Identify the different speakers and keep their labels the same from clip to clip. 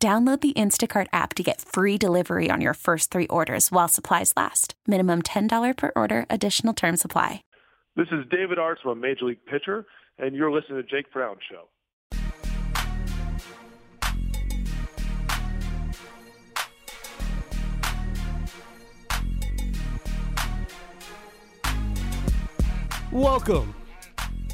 Speaker 1: Download the Instacart app to get free delivery on your first three orders while supplies last. Minimum $10 per order, additional term supply.
Speaker 2: This is David Arts, I'm a Major League pitcher, and you're listening to Jake Brown Show.
Speaker 3: Welcome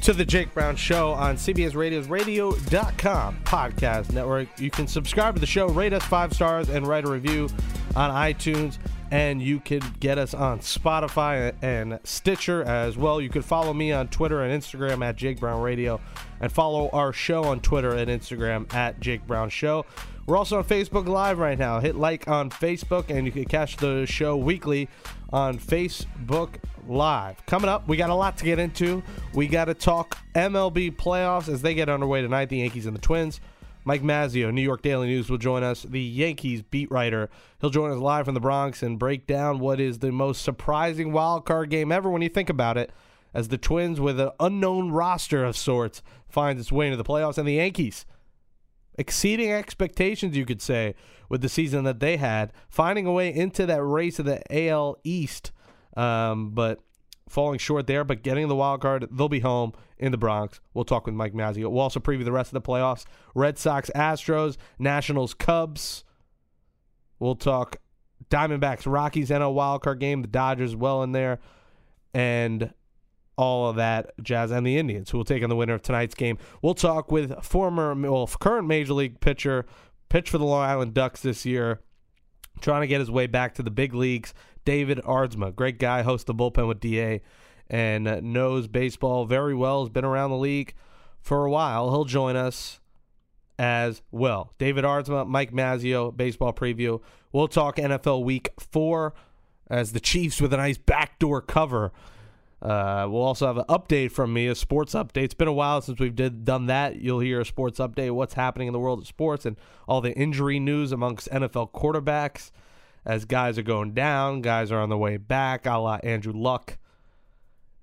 Speaker 3: to the Jake Brown Show on CBS Radio's radio.com podcast network. You can subscribe to the show, rate us five stars, and write a review on iTunes. And you can get us on Spotify and Stitcher as well. You can follow me on Twitter and Instagram at Jake Brown Radio, and follow our show on Twitter and Instagram at Jake Brown Show. We're also on Facebook Live right now. Hit like on Facebook, and you can catch the show weekly on Facebook Live. Coming up, we got a lot to get into. We got to talk MLB playoffs as they get underway tonight, the Yankees and the Twins. Mike Mazzeo, New York Daily News, will join us, the Yankees beat writer. He'll join us live from the Bronx and break down what is the most surprising wild card game ever when you think about it, as the Twins, with an unknown roster of sorts, finds its way into the playoffs, and the Yankees exceeding expectations, you could say, with the season that they had, finding a way into that race of the AL East, um, but falling short there. But getting the wild card, they'll be home in the Bronx. We'll talk with Mike Mazzeo. We'll also preview the rest of the playoffs: Red Sox, Astros, Nationals, Cubs. We'll talk Diamondbacks, Rockies, and a wild card game. The Dodgers well in there, and all of that jazz and the Indians, who will take on the winner of tonight's game. We'll talk with former, well, current major league pitcher, pitched for the Long Island Ducks this year, trying to get his way back to the big leagues. David Aardsma, great guy, hosts the bullpen with DA, and knows baseball very well. Has been around the league for a while. He'll join us as well. David Aardsma, Mike Mazzeo, baseball preview. We'll talk NFL Week Four as the Chiefs with a nice backdoor cover uh, we'll also have an update from me, a sports update. It's been a while since we've did done that. You'll hear a sports update, what's happening in the world of sports, and all the injury news amongst NFL quarterbacks as guys are going down, guys are on the way back, a la Andrew Luck,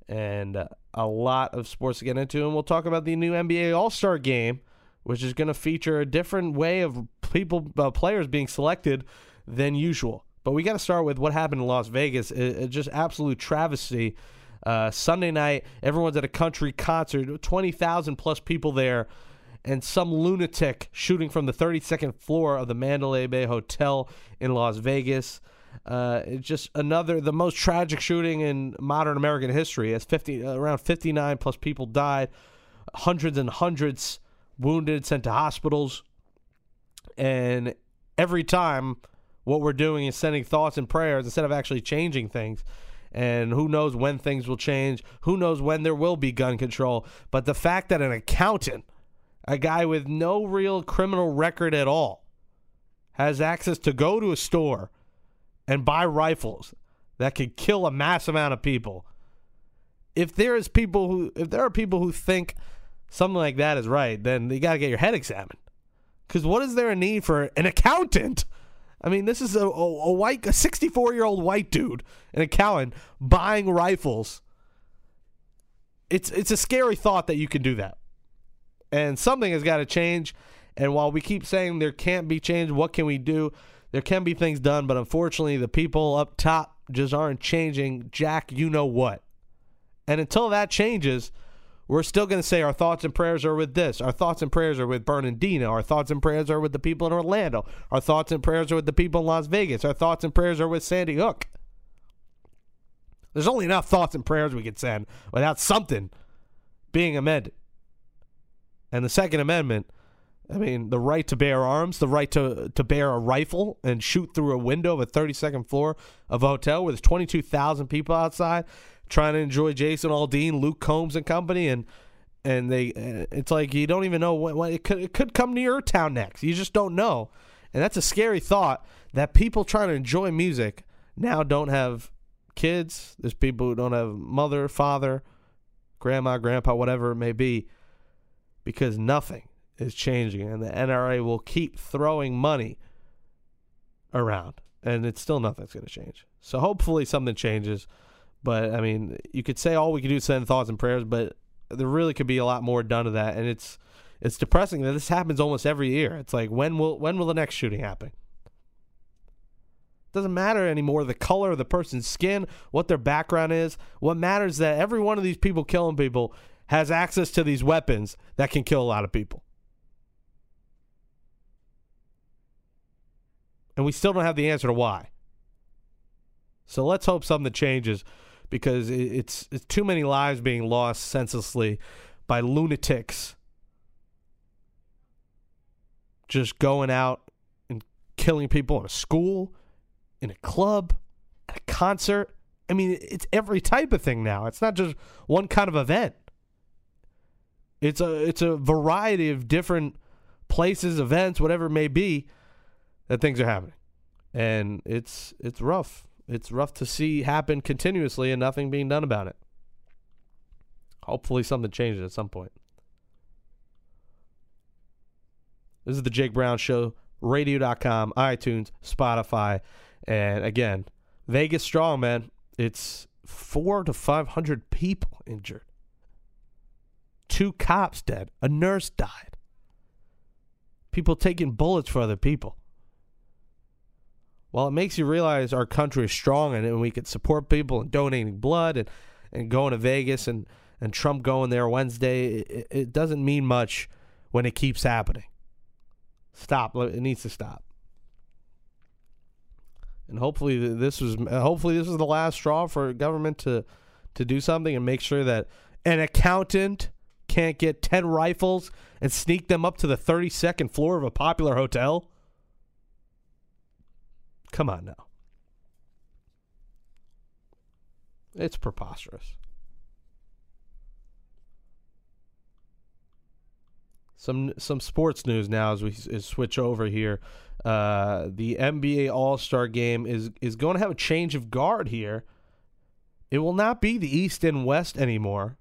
Speaker 3: and uh, a lot of sports to get into. And we'll talk about the new NBA All Star Game, which is going to feature a different way of people, uh, players being selected than usual. But we got to start with what happened in Las Vegas. It, it just absolute travesty uh, Sunday night, everyone's at a country concert, 20,000 plus people there, and some lunatic shooting from the 32nd floor of the Mandalay Bay Hotel in Las Vegas. Uh, it's just another, the most tragic shooting in modern American history. As 50, uh, around 59 plus people died, hundreds and hundreds wounded, sent to hospitals. And every time, what we're doing is sending thoughts and prayers instead of actually changing things and who knows when things will change. Who knows when there will be gun control. But the fact that an accountant, a guy with no real criminal record at all, has access to go to a store and buy rifles that could kill a mass amount of people. If there is people who if there are people who think something like that is right, then you got to get your head examined. Cuz what is there a need for an accountant I mean, this is a, a, a white, a 64 year old white dude in a Cowan buying rifles. It's it's a scary thought that you can do that, and something has got to change. And while we keep saying there can't be change, what can we do? There can be things done, but unfortunately, the people up top just aren't changing. Jack, you know what? And until that changes, we're still going to say our thoughts and prayers are with this. Our thoughts and prayers are with Bernardino. Our thoughts and prayers are with the people in Orlando. Our thoughts and prayers are with the people in Las Vegas. Our thoughts and prayers are with Sandy Hook. There's only enough thoughts and prayers we can send without something being amended. And the Second Amendment, I mean, the right to bear arms, the right to, to bear a rifle and shoot through a window of a 32nd floor of a hotel where there's 22,000 people outside trying to enjoy Jason Aldean, Luke Combs and company, and and they uh, it's like you don't even know what, what it could it could come to your town next. You just don't know. And that's a scary thought that people trying to enjoy music now don't have kids. There's people who don't have mother, father, grandma, grandpa, whatever it may be, because nothing is changing. And the NRA will keep throwing money around, and it's still nothing's going to change. So hopefully something changes. But I mean, you could say all we can do is send thoughts and prayers, but there really could be a lot more done to that, and it's it's depressing that this happens almost every year. It's like when will when will the next shooting happen? It doesn't matter anymore the color of the person's skin, what their background is. What matters is that every one of these people killing people has access to these weapons that can kill a lot of people. And we still don't have the answer to why. So let's hope something changes because it's, it's too many lives being lost senselessly by lunatics just going out and killing people in a school, in a club, at a concert. I mean, it's every type of thing now. It's not just one kind of event. It's a it's a variety of different places, events, whatever it may be, that things are happening, and it's it's rough. It's rough to see happen continuously and nothing being done about it. Hopefully, something changes at some point. This is the Jake Brown Show, radio.com, iTunes, Spotify. And again, Vegas strong, man. It's four to 500 people injured. Two cops dead. A nurse died. People taking bullets for other people. Well, it makes you realize our country is strong and, and we can support people and donating blood and, and going to Vegas and, and Trump going there Wednesday. It, it doesn't mean much when it keeps happening. Stop. It needs to stop. And hopefully this was hopefully this is the last straw for government to to do something and make sure that an accountant can't get 10 rifles and sneak them up to the 32nd floor of a popular hotel. Come on now. It's preposterous. Some some sports news now as we as switch over here. Uh, the NBA All Star Game is is going to have a change of guard here. It will not be the East and West anymore.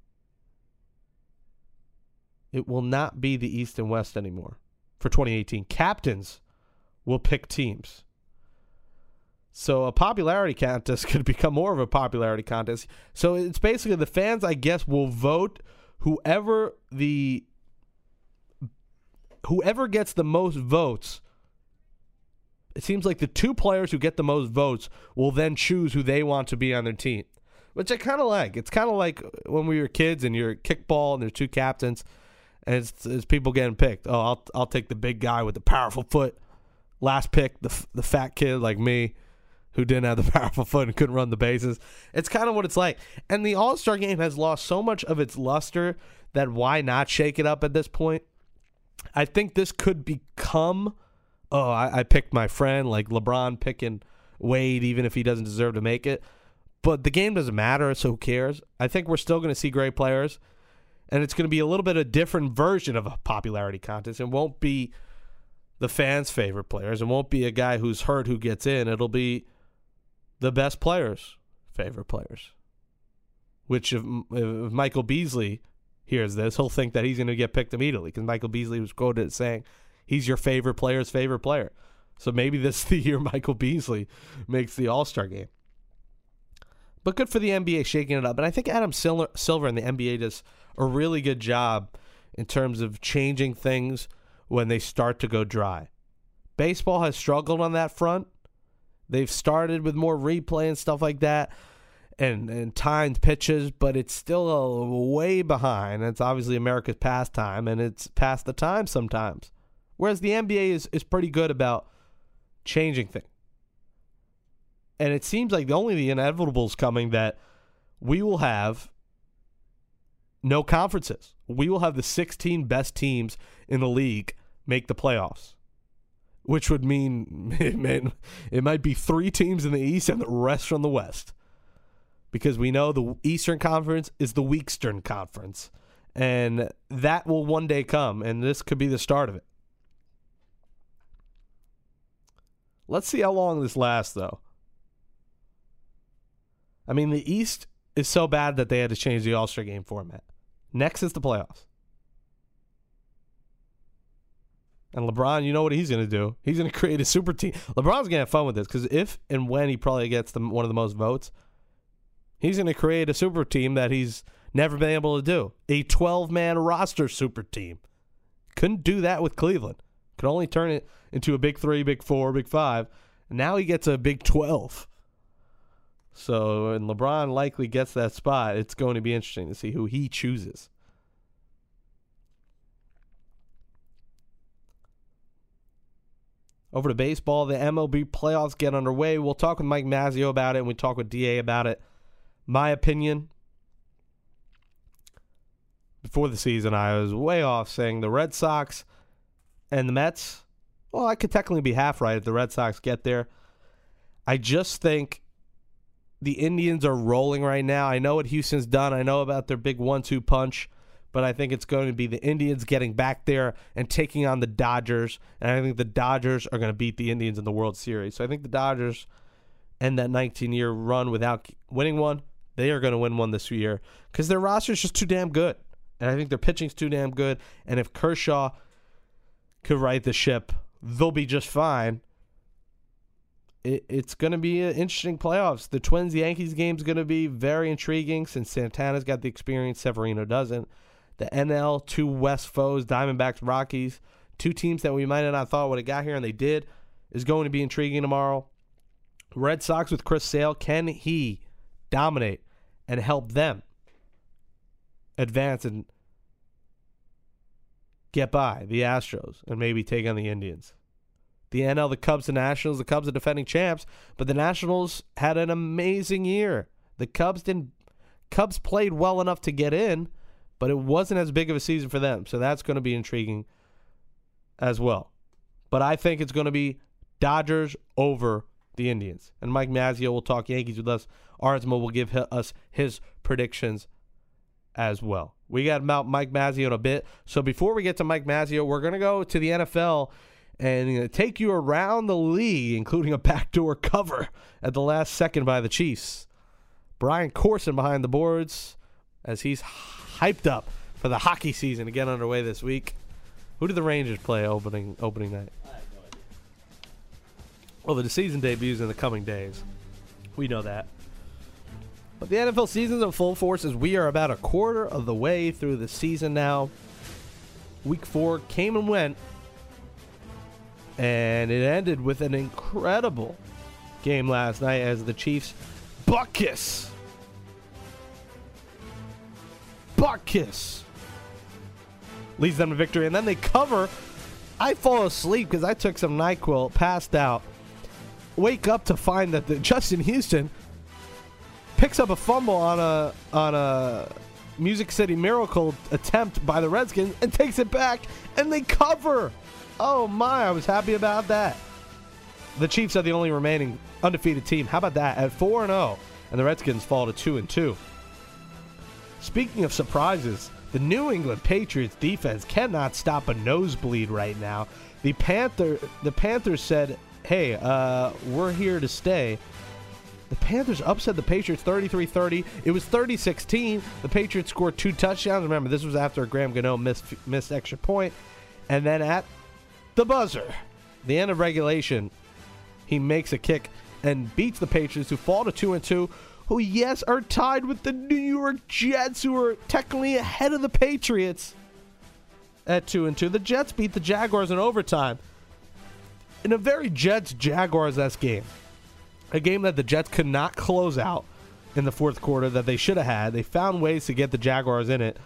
Speaker 3: It will not be the East and West anymore for 2018. Captains will pick teams. So a popularity contest could become more of a popularity contest. So it's basically the fans, I guess, will vote whoever the whoever gets the most votes, it seems like the two players who get the most votes will then choose who they want to be on their team, which I kind of like. It's kind of like when we were kids and you're kickball and there's two captains, and it's, it's, people getting picked. Oh, I'll I'll take the big guy with the powerful foot. Last pick, the the fat kid like me, who didn't have the powerful foot and couldn't run the bases. It's kind of what it's like. And the All Star game has lost so much of its luster that why not shake it up at this point? I think this could become. Oh, I, I picked my friend, like LeBron picking Wade, even if he doesn't deserve to make it. But the game doesn't matter, so who cares? I think we're still going to see great players, and it's going to be a little bit of a different version of a popularity contest. It won't be the fans' favorite players. It won't be a guy who's hurt who gets in. It'll be the best players' favorite players. Which if, if Michael Beasley hears this, he'll think that he's going to get picked immediately because Michael Beasley was quoted as saying he's your favorite player's favorite player. So maybe this is the year Michael Beasley makes the All Star game. But good for the NBA shaking it up. And I think Adam Silver and the NBA does a really good job in terms of changing things when they start to go dry. Baseball has struggled on that front. They've started with more replay and stuff like that and, and timed pitches, but it's still a, way behind. It's obviously America's pastime, and it's past the time sometimes. Whereas the NBA is, is pretty good about changing things. And it seems like the only the inevitable is coming that we will have no conferences. We will have the 16 best teams in the league make the playoffs, which would mean it, it might be three teams in the East and the rest from the West because we know the Eastern Conference is the Weekstern Conference, and that will one day come, and this could be the start of it. Let's see how long this lasts, though. I mean, the East is so bad that they had to change the All Star game format. Next is the playoffs. And LeBron, you know what he's going to do? He's going to create a super team. LeBron's going to have fun with this because if and when he probably gets the, one of the most votes, he's going to create a super team that he's never been able to do. A 12 man roster super team. Couldn't do that with Cleveland. Could only turn it into a big three, big four, big five. And now he gets a big 12. So, and LeBron likely gets that spot. It's going to be interesting to see who he chooses. Over to baseball, the MLB playoffs get underway. We'll talk with Mike Mazzeo about it, and we talk with DA about it. My opinion before the season, I was way off saying the Red Sox and the Mets. Well, I could technically be half right if the Red Sox get there. I just think the Indians are rolling right now. I know what Houston's done. I know about their big one-two punch, but I think it's going to be the Indians getting back there and taking on the Dodgers, and I think the Dodgers are going to beat the Indians in the World Series. So I think the Dodgers end that 19-year run without winning one. They are going to win one this year because their roster is just too damn good, and I think their pitching's too damn good. And if Kershaw could right the ship, they'll be just fine it, it's going to be an interesting playoffs. The Twins Yankees game is going to be very intriguing since Santana's got the experience, Severino doesn't. The NL, two West foes, Diamondbacks, Rockies, two teams that we might have not thought would have got here and they did, is going to be intriguing tomorrow. Red Sox with Chris Sale, can he dominate and help them advance and get by the Astros and maybe take on the Indians? the NL, the Cubs, the Nationals. The Cubs are defending champs, but the Nationals had an amazing year. The Cubs didn't. Cubs played well enough to get in, but it wasn't as big of a season for them. So that's going to be intriguing as well. But I think it's going to be Dodgers over the Indians. And Mike Mazzeo will talk Yankees with us. Aardsma will give us his predictions as well. We got Mike Mazzeo in a bit. So before we get to Mike Mazzeo, we're going to go to the NFL and take you around the league, including a backdoor cover at the last second by the Chiefs. Brian Corson behind the boards as he's hyped up for the hockey season to get underway this week. Who do the Rangers play opening opening night? Well, the season debuts in the coming days. We know that. But the NFL season's in full force as we are about a quarter of the way through the season now. Week four came and went, and it ended with an incredible game last night as the Chiefs Buckus. Buckus leads them to victory, and then they cover. I fall asleep because I took some Nyquil, passed out. Wake up to find that the Justin Houston picks up a fumble on a on a Music City Miracle attempt by the Redskins and takes it back, and they cover. Oh my, I was happy about that. The Chiefs are the only remaining undefeated team. How about that? At 4 and 0, and the Redskins fall to 2 and 2. Speaking of surprises, the New England Patriots defense cannot stop a nosebleed right now. The Panther the Panthers said, "Hey, uh, we're here to stay." The Panthers upset the Patriots 33-30. It was 30-16. The Patriots scored two touchdowns. Remember, this was after Graham Gano missed missed extra. And then at the buzzer. The end of regulation. He makes a kick and beats the Patriots, who fall to two and two. Who, yes, are tied with the New York Jets, who are technically ahead of the Patriots at two and two. The Jets beat the Jaguars in overtime in a very Jets Jaguars esque game. A game that the Jets could not close out in the fourth quarter that they should have had. They found ways to get the Jaguars in it,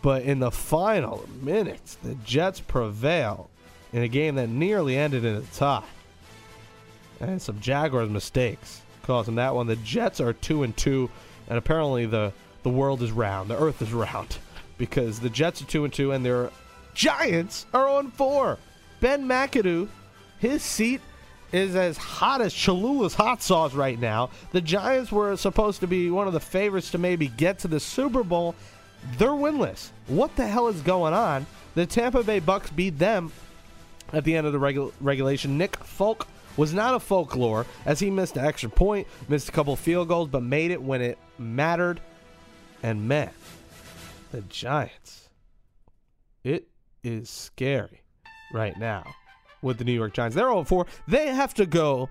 Speaker 3: but in the final minutes, the Jets prevail in a game that nearly ended in a tie. And some Jaguars mistakes causing that one. The Jets are two and two, and apparently the the world is round, the Earth is round, because the Jets are two and two, and their Giants are on four. Ben McAdoo, his seat is as hot as Cholula's hot sauce right now. The Giants were supposed to be one of the favorites to maybe get to the Super Bowl. They're winless. What the hell is going on? The Tampa Bay Bucks beat them at the end of the regu- regulation. Nick Folk was not a folklore as he missed an extra point, missed a couple field goals, but made it when it mattered. And man, the Giants, it is scary right now with the New York Giants. They're 0 4. They have to go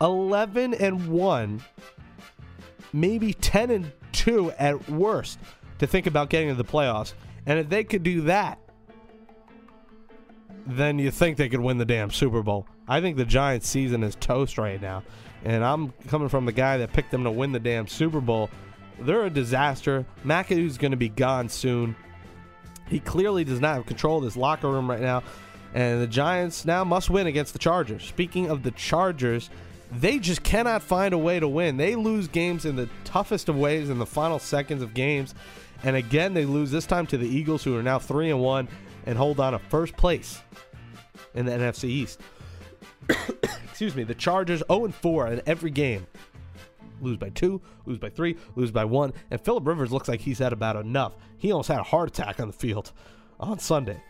Speaker 3: 11 and 1, maybe 10 and 2 at worst to think about getting to the playoffs. And if they could do that, then you think they could win the damn Super Bowl. I think the Giants season is toast right now. And I'm coming from the guy that picked them to win the damn Super Bowl. They're a disaster. McAdoo's going to be gone soon. He clearly does not have control of this locker room right now. And the Giants now must win against the Chargers. Speaking of the Chargers, they just cannot find a way to win. They lose games in the toughest of ways in the final seconds of games. And again, they lose this time to the Eagles, who are now 3 and 1 and hold on to first place in the NFC East. Excuse me, the Chargers 0 and 4 in every game. Lose by two, lose by three, lose by one. And Philip Rivers looks like he's had about enough. He almost had a heart attack on the field on Sunday.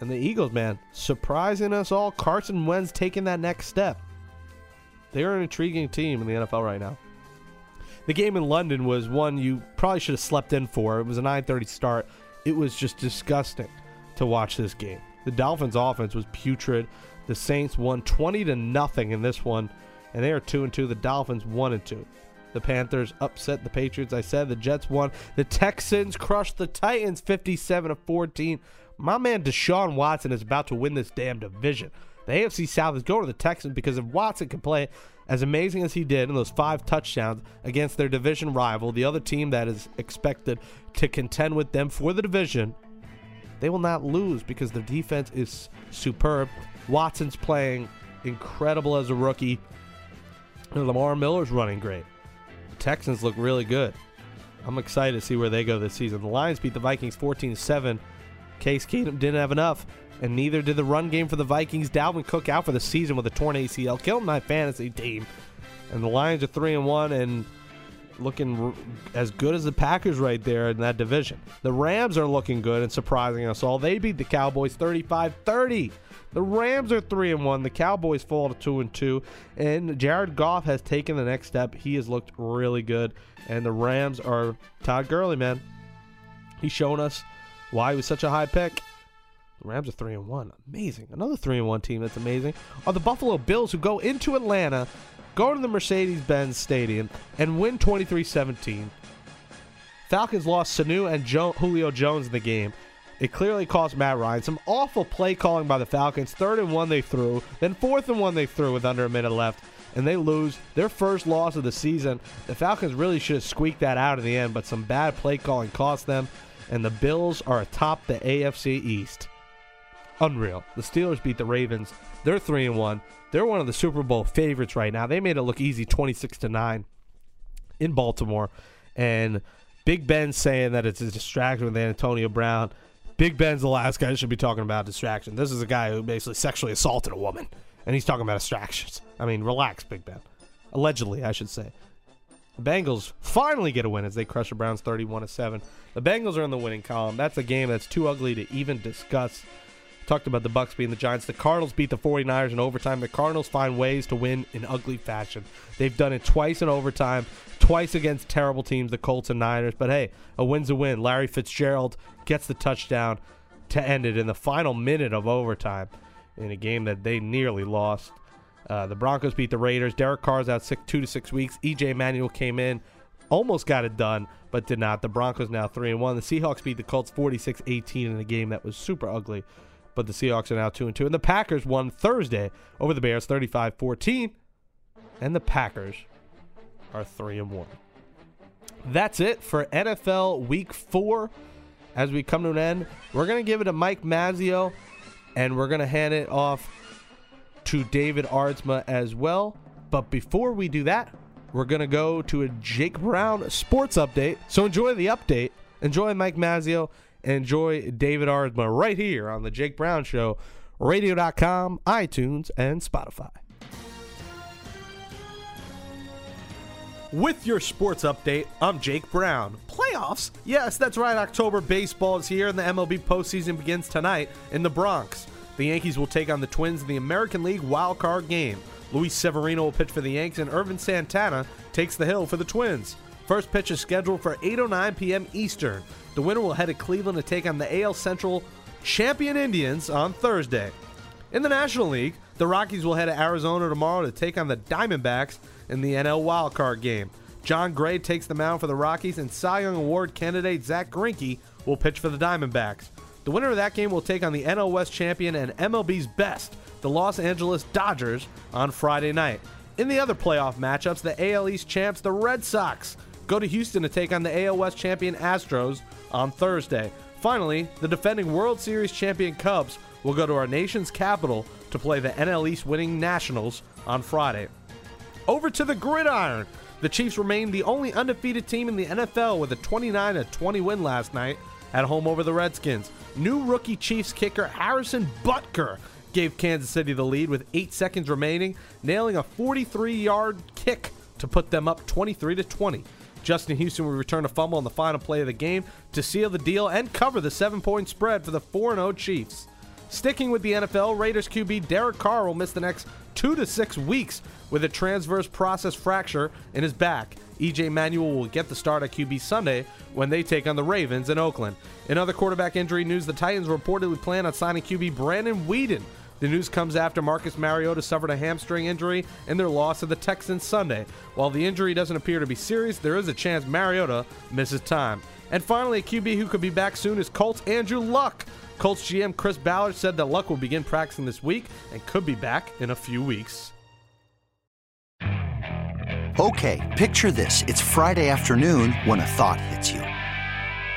Speaker 3: And the Eagles, man, surprising us all. Carson Wentz taking that next step. They're an intriguing team in the NFL right now. The game in London was one you probably should have slept in for. It was a 9:30 start. It was just disgusting to watch this game. The Dolphins offense was putrid. The Saints won 20 to nothing in this one, and they are 2 and 2. The Dolphins 1 and 2. The Panthers upset the Patriots. I said the Jets won. The Texans crushed the Titans 57 to 14. My man Deshaun Watson is about to win this damn division. The AFC South is going to the Texans because if Watson can play as amazing as he did in those five touchdowns against their division rival, the other team that is expected to contend with them for the division, they will not lose because their defense is superb. Watson's playing incredible as a rookie. And Lamar Miller's running great. The Texans look really good. I'm excited to see where they go this season. The Lions beat the Vikings 14 7. Case Keenum didn't have enough, and neither did the run game for the Vikings. Dalvin Cook out for the season with a torn ACL, killed my fantasy team. And the Lions are three and one and looking as good as the Packers right there in that division. The Rams are looking good and surprising us all. They beat the Cowboys 35-30. The Rams are 3 and 1. The Cowboys fall to 2 and 2. And Jared Goff has taken the next step. He has looked really good. And the Rams are Todd Gurley, man. He's shown us why he was such a high pick. The Rams are 3 and 1. Amazing. Another 3 and 1 team that's amazing are the Buffalo Bills who go into Atlanta, go to the Mercedes-Benz Stadium and win 23-17. Falcons lost Sanu and jo- Julio Jones in the game. It clearly cost Matt Ryan some awful play calling by the Falcons. Third and one they threw, then fourth and one they threw with under a minute left, and they lose their first loss of the season. The Falcons really should have squeaked that out in the end, but some bad play calling cost them, and the Bills are atop the AFC East. Unreal. The Steelers beat the Ravens. They're three and one. They're one of the Super Bowl favorites right now. They made it look easy, twenty six to nine, in Baltimore, and Big Ben saying that it's a distraction with Antonio Brown. Big Ben's the last guy that should be talking about distraction. This is a guy who basically sexually assaulted a woman, and he's talking about distractions. I mean, relax, Big Ben. Allegedly, I should say. The Bengals finally get a win as they crush the Browns 31 to 7. The Bengals are in the winning column. That's a game that's too ugly to even discuss. Talked about the Bucks beating the Giants. The Cardinals beat the 49ers in overtime. The Cardinals find ways to win in ugly fashion. They've done it twice in overtime, twice against terrible teams, the Colts and Niners. But hey, a win's a win. Larry Fitzgerald gets the touchdown to end it in the final minute of overtime in a game that they nearly lost. Uh, the Broncos beat the Raiders. Derek Carr's out six, two to six weeks. EJ Manuel came in, almost got it done, but did not. The Broncos now three and one. The Seahawks beat the Colts 46-18 in a game that was super ugly, but the Seahawks are now two and two. And the Packers won Thursday over the Bears 35-14, and the Packers are three and one. That's it for NFL Week Four. As we come to an end, we're gonna give it to Mike Mazzeo and we're gonna hand it off to David Aardsma as well. But before we do that, we're going to go to a Jake Brown sports update. So enjoy the update. Enjoy Mike Mazzeo. Enjoy David Aardsma right here on the Jake Brown Show, radio.com, iTunes, and Spotify. With your sports update, I'm Jake Brown. Playoffs? Yes, that's right. October baseball is here, and the MLB postseason begins tonight in the Bronx. The Yankees will take on the Twins in the American League wild card game. Luis Severino will pitch for the Yanks, and Ervin Santana takes the hill for the Twins. First pitch is scheduled for 8:09 p.m. Eastern. The winner will head to Cleveland to take on the AL Central champion Indians on Thursday. In the National League, the Rockies will head to Arizona tomorrow to take on the Diamondbacks in the NL wildcard game. Jon Gray takes the mound for the Rockies, and Cy Young Award candidate Zack Greinke will pitch for the Diamondbacks. The winner of that game will take on the NL West champion and MLB's best, the Los Angeles Dodgers, on Friday night. In the other playoff matchups, the AL East champs, the Red Sox, go to Houston to take on the AL West champion Astros on Thursday. Finally, the defending World Series champion Cubs will go to our nation's capital to play the NL East winning Nationals on Friday. Over to the gridiron. The Chiefs remain the only undefeated team in the NFL with a 29 20 win last night at home over the Redskins. New rookie Chiefs kicker Harrison Butker gave Kansas City the lead with 8 seconds remaining, nailing a 43-yard kick to put them up 23 20. Justin Houston will return a fumble on the final play of the game to seal the deal and cover the 7-point spread for the 4-0 Chiefs. Sticking with the NFL, Raiders QB Derek Carr will miss the next two to six weeks with a transverse process fracture in his back. EJ Manuel will get the start at QB Sunday when they take on the Ravens in Oakland. In other quarterback injury news, the Titans reportedly plan on signing QB Brandon Weeden. The news comes after Marcus Mariota suffered a hamstring injury in their loss to the Texans Sunday. While the injury doesn't appear to be serious, there is a chance Mariota misses time. And finally, a QB who could be back soon is Colts Andrew Luck. Colts GM Chris Ballard said that Luck will begin practicing this week and could be back in a few weeks.
Speaker 4: Okay, picture this. It's Friday afternoon when a thought hits you.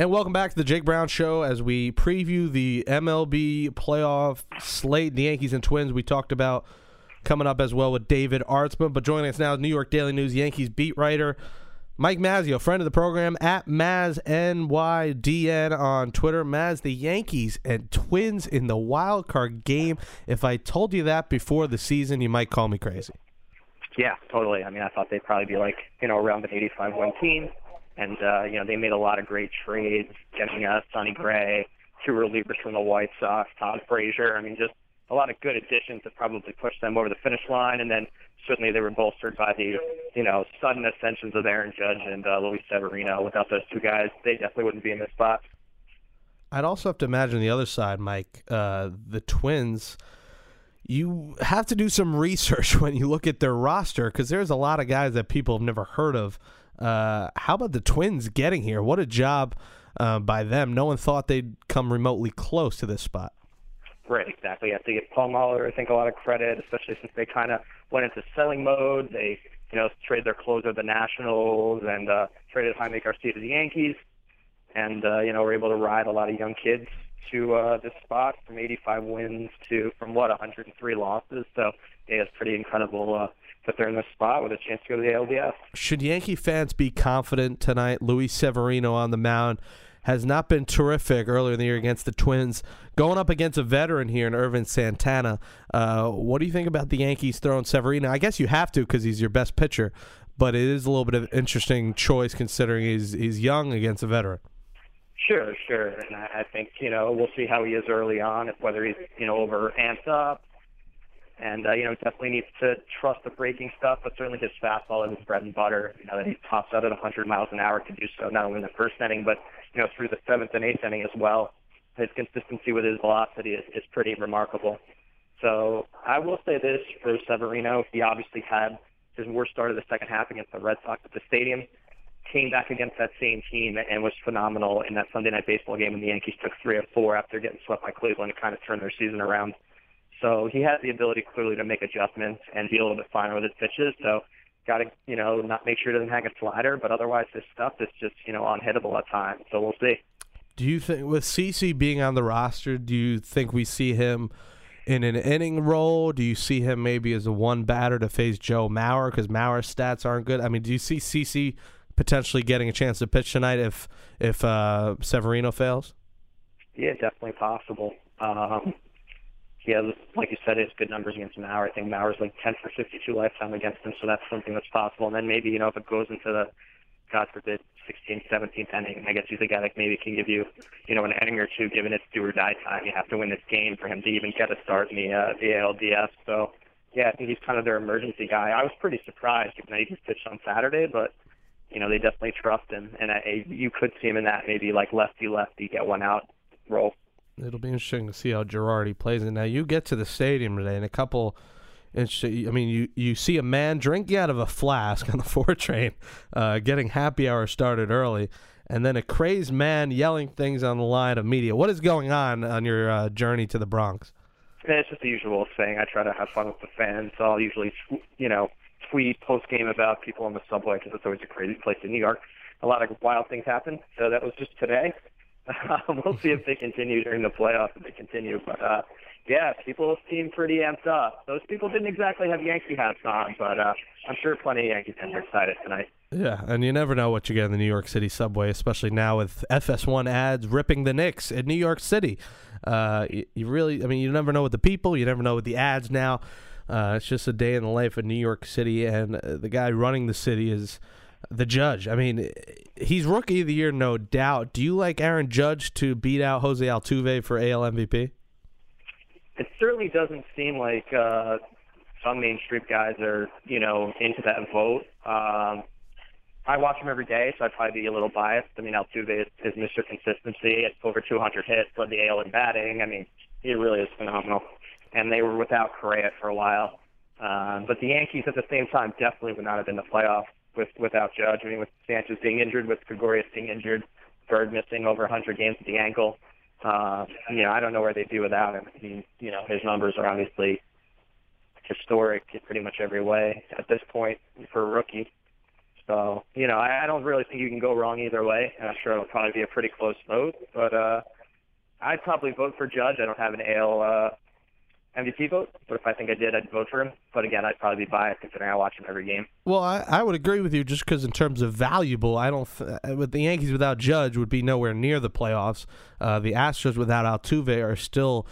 Speaker 3: And welcome back to the Jake Brown Show as we preview the MLB playoff slate, the Yankees and Twins. We talked about coming up as well with David Aardsma. But joining us now is New York Daily News Yankees beat writer Mike Mazzeo, friend of the program at MazNYDN on Twitter. Maz, the Yankees and Twins in the wild card game. If I told you that before the season, you might call me crazy.
Speaker 5: Yeah, totally. I mean, I thought they'd probably be like, you know, around an 85 win team. And, uh, you know, they made a lot of great trades, getting uh, Sonny Gray, two relievers from the White Sox, Todd Frazier. I mean, just a lot of good additions that probably pushed them over the finish line. And then certainly they were bolstered by the, you know, sudden ascensions of Aaron Judge and uh, Luis Severino. Without those two guys, they definitely wouldn't be in this spot.
Speaker 3: I'd also have to imagine the other side, Mike. Uh, the Twins. You have to do some research when you look at their roster because there's a lot of guys that people have never heard of. Uh, how about the Twins getting here? What a job uh, by them. No one thought they'd come remotely close to this spot.
Speaker 5: Right, exactly. You have to give Paul Molitor, I think, a lot of credit, especially since they kind of went into selling mode. They, you know, traded their closer the Nationals and uh, traded Jaime Garcia to the Yankees, and uh, you know, were able to ride a lot of young kids to uh, this spot from 85 wins to from what 103 losses. So yeah, it's pretty incredible uh, that they're in this spot with a chance to go to the ALDS.
Speaker 3: Should Yankee fans be confident tonight? Luis Severino on the mound has not been terrific earlier in the year against the Twins. Going up against a veteran here in Ervin Santana, uh, what do you think about the Yankees throwing Severino? I guess you have to because he's your best pitcher, but it is a little bit of an interesting choice considering he's he's young against a veteran.
Speaker 5: Sure, sure, and I think you know we'll see how he is early on, if whether he's you know over amped up, and uh, you know definitely needs to trust the breaking stuff, but certainly his fastball is his bread and butter. You know that he pops out at 100 miles an hour to do so not only in the first inning, but you know, through the seventh and eighth inning as well. His consistency with his velocity is, is pretty remarkable. So I will say this for Severino, he obviously had his worst start of the second half against the Red Sox at the stadium. Came back against that same team and was phenomenal in that Sunday night baseball game when the Yankees took three of four after getting swept by Cleveland to kind of turn their season around. So he has the ability clearly to make adjustments and be a little bit finer with his pitches. So got to, you know, not make sure he doesn't hang a slider, but otherwise his stuff is just, you know, unhittable at times. So we'll see.
Speaker 3: Do you think, with CC being on the roster, do you think we see him in an inning role? Do you see him maybe as a one batter to face Joe Mauer because Mauer's stats aren't good? I mean, do you see CC potentially getting a chance to pitch tonight if if uh, Severino fails?
Speaker 5: Yeah, definitely possible. Um, yeah, like you said, it's good numbers against Mauer. I think Mauer's like 10 for 52 lifetime against him, so that's something that's possible. And then maybe, you know, if it goes into the, God forbid, 16th, 17th inning, I guess he's a guy that maybe can give you, you know, an inning or two, given it's do or die time. You have to win this game for him to even get a start in the, uh, the ALDS. So, yeah, I think he's kind of their emergency guy. I was pretty surprised given that he just pitched on Saturday, but, you know, they definitely trust him. And I, you could see him in that maybe like lefty-lefty, get one out role.
Speaker 3: It'll be interesting to see how Girardi plays. And now you get to the stadium today, and a couple. Interesting. I mean, you, you see a man drinking out of a flask on the four train, uh, getting happy hour started early, and then a crazed man yelling things on the line of media. What is going on on your uh, journey to the Bronx?
Speaker 5: It's just the usual thing. I try to have fun with the fans. So I'll usually, you know, tweet post game about people on the subway because it's always a crazy place in New York. A lot of wild things happen. So that was just today. we'll see if they continue during the playoffs if they continue. But uh, yeah, people seem pretty amped up. Those people didn't exactly have Yankee hats on, but uh, I'm sure plenty of Yankee fans are excited tonight.
Speaker 3: Yeah, and you never know what you get in the New York City subway, especially now with FS1 ads ripping the Knicks in New York City. Uh, you, you really, I mean, you never know with the people, you never know with the ads now. Uh, it's just a day in the life of New York City, and uh, the guy running the city is the judge. I mean, he's rookie of the year, no doubt. Do you like Aaron Judge to beat out Jose Altuve for AL MVP?
Speaker 5: It certainly doesn't seem like uh, some mainstream guys are, you know, into that vote. Um, I watch him every day, so I'd probably be a little biased. I mean, Altuve is, is Mr. Consistency at over 200 hits, led the AL in batting. I mean, he really is phenomenal. And they were without Correa for a while. Um, but the Yankees, at the same time, definitely would not have been the playoff with without Judge. I mean, with Sanchez being injured, with Gregorius being injured, Bird missing over 100 games with the ankle. Uh, you know, I don't know where they'd be without him. I mean, you know, his numbers are obviously historic in pretty much every way at this point for a rookie. So, you know, I, I don't really think you can go wrong either way. I'm sure it'll probably be a pretty close vote. But uh, I'd probably vote for Judge. I don't have an AL uh, MVP vote, but if I think I did, I'd vote for him. But again, I'd probably be biased considering I watch him every game.
Speaker 3: Well, I, I would agree with you just because in terms of valuable, I don't. Th- uh, with the Yankees without Judge would be nowhere near the playoffs. Uh, the Astros without Altuve are still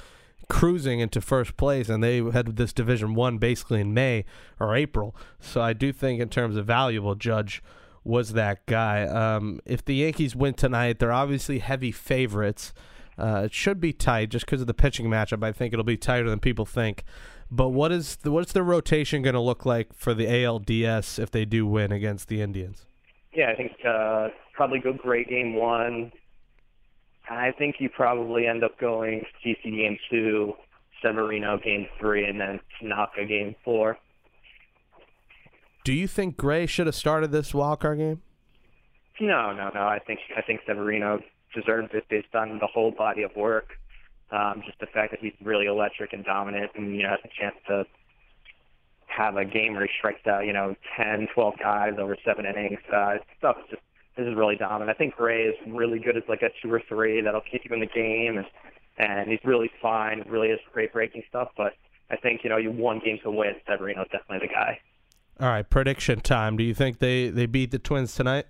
Speaker 3: cruising into first place, and they had this Division One basically in May or April. So I do think in terms of valuable, Judge was that guy. Um, if the Yankees win tonight, they're obviously heavy favorites. Uh, it should be tight just because of the pitching matchup. I think it'll be tighter than people think. But what is the, what's the rotation going to look like for the ALDS if they do win against the Indians?
Speaker 5: Yeah, I think uh, probably go Gray game one. I think you probably end up going CC game two, Severino game three, and then Tanaka game four.
Speaker 3: Do you think Gray should have started this wild card game?
Speaker 5: No, no, no. I think I think Severino deserves it based on the whole body of work. Um, just the fact that he's really electric and dominant, and you know has a chance to have a game where he strikes out, you know, 10, 12 guys over seven innings. Uh, stuff is just this is really dominant. I think Gray is really good as like a two or three that'll keep you in the game, and and he's really fine. Really is great breaking stuff, but I think you know you one game to win. Severino's definitely the guy.
Speaker 3: All right, prediction time. Do you think they they beat the Twins tonight?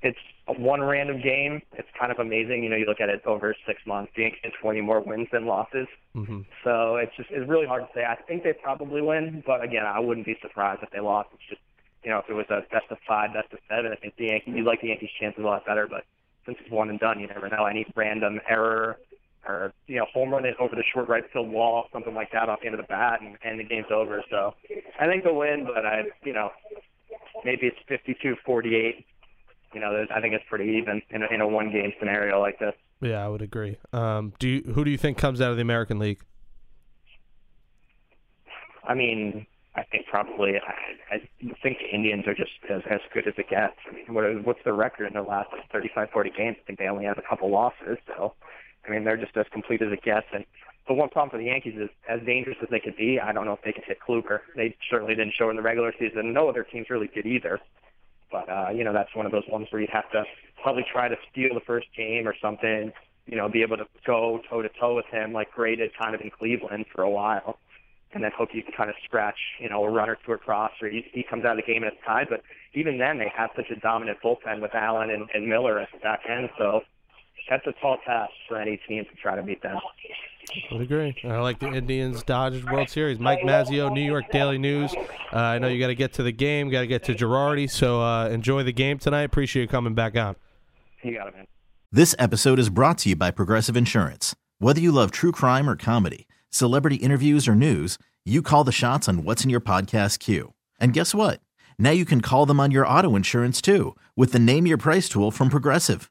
Speaker 5: It's one random game. It's kind of amazing. You know, you look at it over six months. The Yankees had 20 more wins than losses.
Speaker 3: Mm-hmm.
Speaker 5: So it's just it's really hard to say. I think they probably win, but again, I wouldn't be surprised if they lost. It's just you know, if it was a best of five, best of seven, I think the Yankees you like the Yankees' chances a lot better. But since it's one and done, you never know. Any random error or you know home run it over the short right field wall, something like that off the end of the bat, and, and the game's over. So I think they'll win, but I you know maybe it's 52-48 you know, I think it's pretty even in a, in a one game scenario like this.
Speaker 3: Yeah, I would agree. Um, do you, who do you think comes out of the American League?
Speaker 5: I mean, I think probably I, I think the Indians are just as, as good as it gets. I mean, what, what's the record in the last 35, 40 games? I think they only have a couple losses. So, I mean, they're just as complete as it gets. And the one problem for the Yankees is, as dangerous as they could be, I don't know if they can hit Kluber. They certainly didn't show in the regular season. No other teams really did either. But uh, you know, that's one of those ones where you'd have to probably try to steal the first game or something. You know, be able to go toe to toe with him like Gray did kind of in Cleveland for a while. and then hope you can kind of scratch, you know, a run or two across, or he, he comes out of the game and it's tied. But even then, they have such a dominant bullpen with Allen and, and Miller at the back end, so that's a tall task for any team to try to beat them.
Speaker 3: I would agree. I like the Indians Dodgers World Series. Mike Mazzeo, New York Daily News. Uh, I know you got to get to the game, got to get to Girardi, so uh, enjoy the game tonight. Appreciate you coming back on.
Speaker 5: You got it, man.
Speaker 6: This episode is brought to you by Progressive Insurance. Whether you love true crime or comedy, celebrity interviews or news, you call the shots on what's in your podcast queue. And guess what? Now you can call them on your auto insurance too with the Name Your Price tool from Progressive.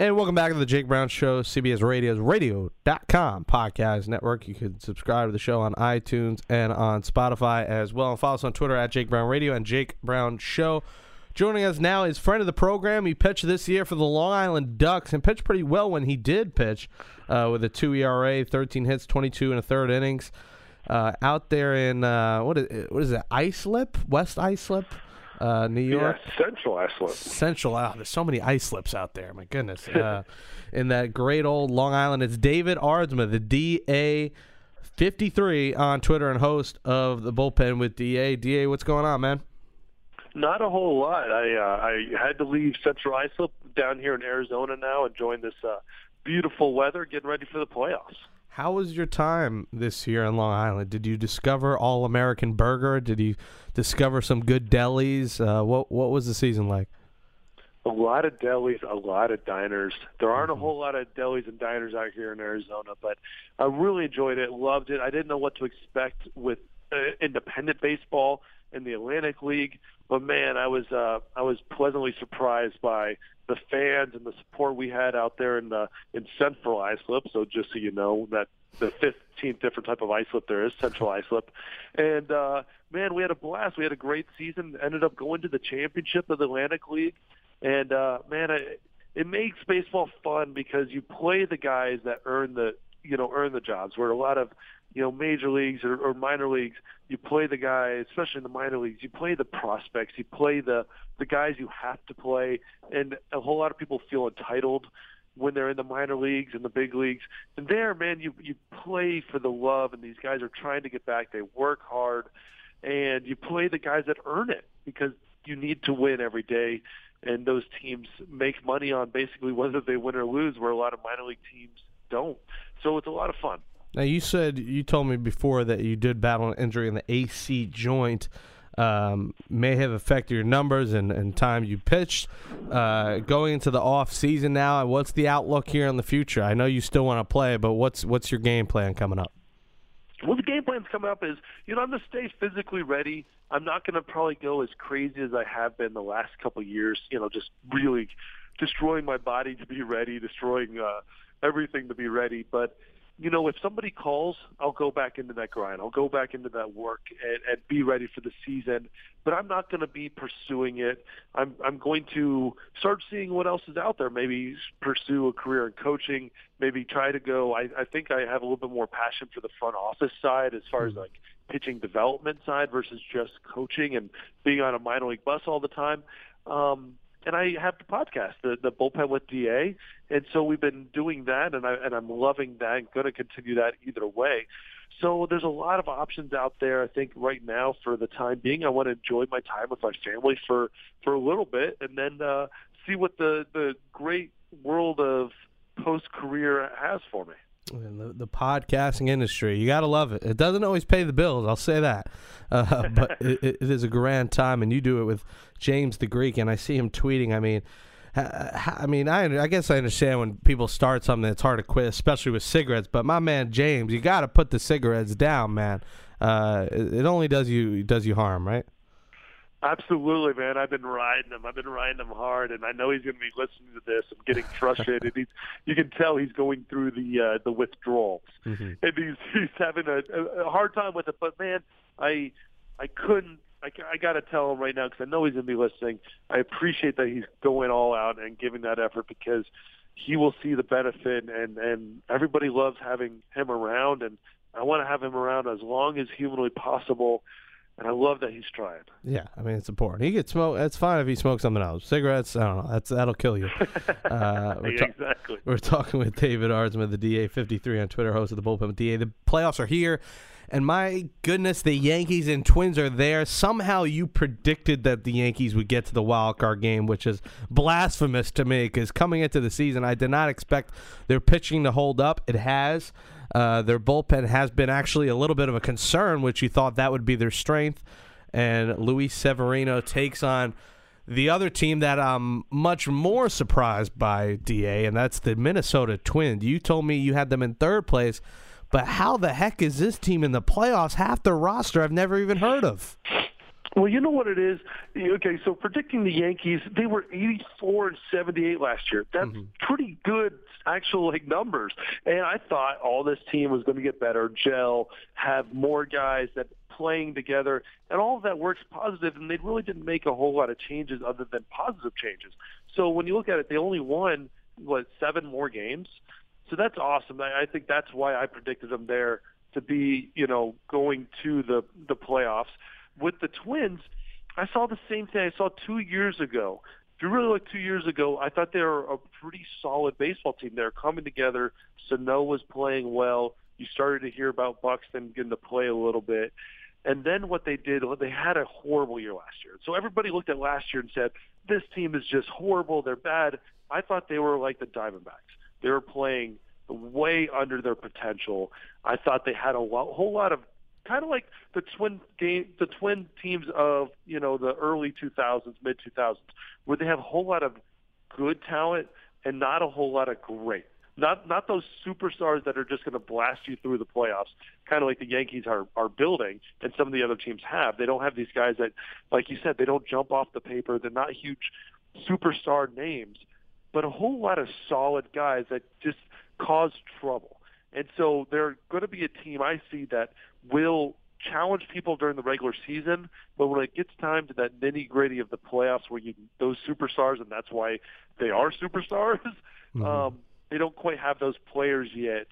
Speaker 3: And welcome back to the Jake Brown Show, CBS Radio's radio.com podcast network. You can subscribe to the show on iTunes and on Spotify as well. And follow us on Twitter at Jake Brown Radio and Jake Brown Show. Joining us now is friend of the program. He pitched this year for the Long Island Ducks and pitched pretty well when he did pitch uh, with a 2 ERA, 13 hits, 22 and a third innings. Uh, out there in, uh, what, is, what is it, Islip? West Islip? Uh, New York.
Speaker 2: Yeah, Central Islip.
Speaker 3: Central. Oh, there's so many islips out there. My goodness. Uh, in that great old Long Island, it's David Aardsma, the DA 53 on Twitter and host of the bullpen with DA. DA, what's going on, man?
Speaker 2: Not a whole lot. I uh, I had to leave Central Islip down here in Arizona now, enjoying this uh, beautiful weather, getting ready for the playoffs.
Speaker 3: How was your time this year in Long Island? Did you discover All American Burger? Did you discover some good delis? Uh, what what was the season like?
Speaker 2: A lot of delis, a lot of diners. There aren't a whole lot of delis and diners out here in Arizona, but I really enjoyed it, loved it. I didn't know what to expect with uh, independent baseball in the Atlantic League, but man, I was uh, I was pleasantly surprised by the fans and the support we had out there in the in Central Islip. So just so you know that the 15th different type of islip there is, Central Islip. And uh, man, we had a blast. We had a great season. Ended up going to the championship of the Atlantic League, and uh, man, I, it makes baseball fun because you play the guys that earn the you know earn the jobs. Where a lot of you know major leagues or, or minor leagues, you play the guys, especially in the minor leagues, you play the prospects, you play the the guys you have to play, and a whole lot of people feel entitled when they're in the minor leagues and the big leagues. And there, man, you you play for the love, and these guys are trying to get back. They work hard, and you play the guys that earn it because you need to win every day. And those teams make money on basically whether they win or lose, where a lot of minor league teams don't. So it's a lot of fun.
Speaker 3: Now you said you told me before that you did battle an injury in the AC joint. Um, may have affected your numbers and, and time you pitched. Uh, going into the off season now, what's the outlook here in the future? I know you still want to play, but what's what's your game plan coming up?
Speaker 2: Well, the game plan's coming up is, you know, I'm going to stay physically ready. I'm not going to probably go as crazy as I have been the last couple of years, you know, just really destroying my body to be ready, destroying uh, everything to be ready. But you know, if somebody calls, I'll go back into that grind. I'll go back into that work and, and be ready for the season. But I'm not going to be pursuing it. I'm I'm going to start seeing what else is out there. Maybe pursue a career in coaching. Maybe try to go. I, I think I have a little bit more passion for the front office side as far as like pitching development side versus just coaching and being on a minor league bus all the time. Um, and I have the podcast, the, the bullpen with DA, and so we've been doing that, and I and I'm loving that, and going to continue that either way. So there's a lot of options out there. I think right now, for the time being, I want to enjoy my time with my family for for a little bit, and then uh, see what the the great world of post career has for me.
Speaker 3: The, podcasting industry, you gotta love it. It doesn't always pay the bills, I'll say that, uh, but it, it is a grand time, and you do it with James the Greek, and I see him tweeting. I mean, I mean, I I guess I understand when people start something, it's hard to quit, especially with cigarettes. But my man James, you got to put the cigarettes down, man. Uh, it, it only does you does you harm, right?
Speaker 2: Absolutely, man. I've been riding him. I've been riding him hard, and I know he's going to be listening to this I'm getting frustrated. he's, you can tell he's going through the uh, the withdrawals, mm-hmm. and he's he's having a, a hard time with it. But man, I I couldn't. I, I got to tell him right now because I know he's going to be listening. I appreciate that he's going all out and giving that effort because he will see the benefit, and and everybody loves having him around, and I want to have him around as long as humanly possible. And I love that he's trying.
Speaker 3: Yeah, I mean it's important. He could smoke. It's fine if he smokes something else. Cigarettes, I don't know. That's that'll kill you.
Speaker 2: Uh, we're ta- exactly.
Speaker 3: We're talking with David Aardsma, the DA53 on Twitter, host of the Bullpen with DA. The playoffs are here. And my goodness, the Yankees and Twins are there. Somehow you predicted that the Yankees would get to the wild card game, which is blasphemous to me because coming into the season, I did not expect their pitching to hold up. It has. Uh, their bullpen has been actually a little bit of a concern, which you thought that would be their strength. And Luis Severino takes on the other team that I'm much more surprised by, DA, and that's the Minnesota Twins. You told me you had them in third place. But how the heck is this team in the playoffs? Half the roster I've never even heard of.
Speaker 2: Well, you know what it is. Okay, so predicting the Yankees, they were 84 and 78 last year. That's mm-hmm. pretty good actual like numbers. And I thought all this team was going to get better, gel, have more guys that playing together, and all of that works positive. And they really didn't make a whole lot of changes other than positive changes. So when you look at it, they only won what seven more games. So that's awesome. I, I think that's why I predicted them there to be, you know, going to the the playoffs. With the Twins, I saw the same thing I saw two years ago. If you really look two years ago, I thought they were a pretty solid baseball team. They were coming together. Sano was playing well. You started to hear about Buxton getting to play a little bit. And then what they did, they had a horrible year last year. So everybody looked at last year and said, this team is just horrible. They're bad. I thought they were like the Diamondbacks. They were playing way under their potential. I thought they had a lot, whole lot of kind of like the twin game, the twin teams of you know the early 2000s, mid 2000s, where they have a whole lot of good talent and not a whole lot of great. Not not those superstars that are just going to blast you through the playoffs, kind of like the Yankees are are building, and some of the other teams have. They don't have these guys that, like you said, they don't jump off the paper. They're not huge superstar names, but a whole lot of solid guys that just cause trouble. And so they're going to be a team I see that will challenge people during the regular season, but when it gets time to that nitty gritty of the playoffs, where you those superstars, and that's why they are superstars, mm-hmm. um, they don't quite have those players yet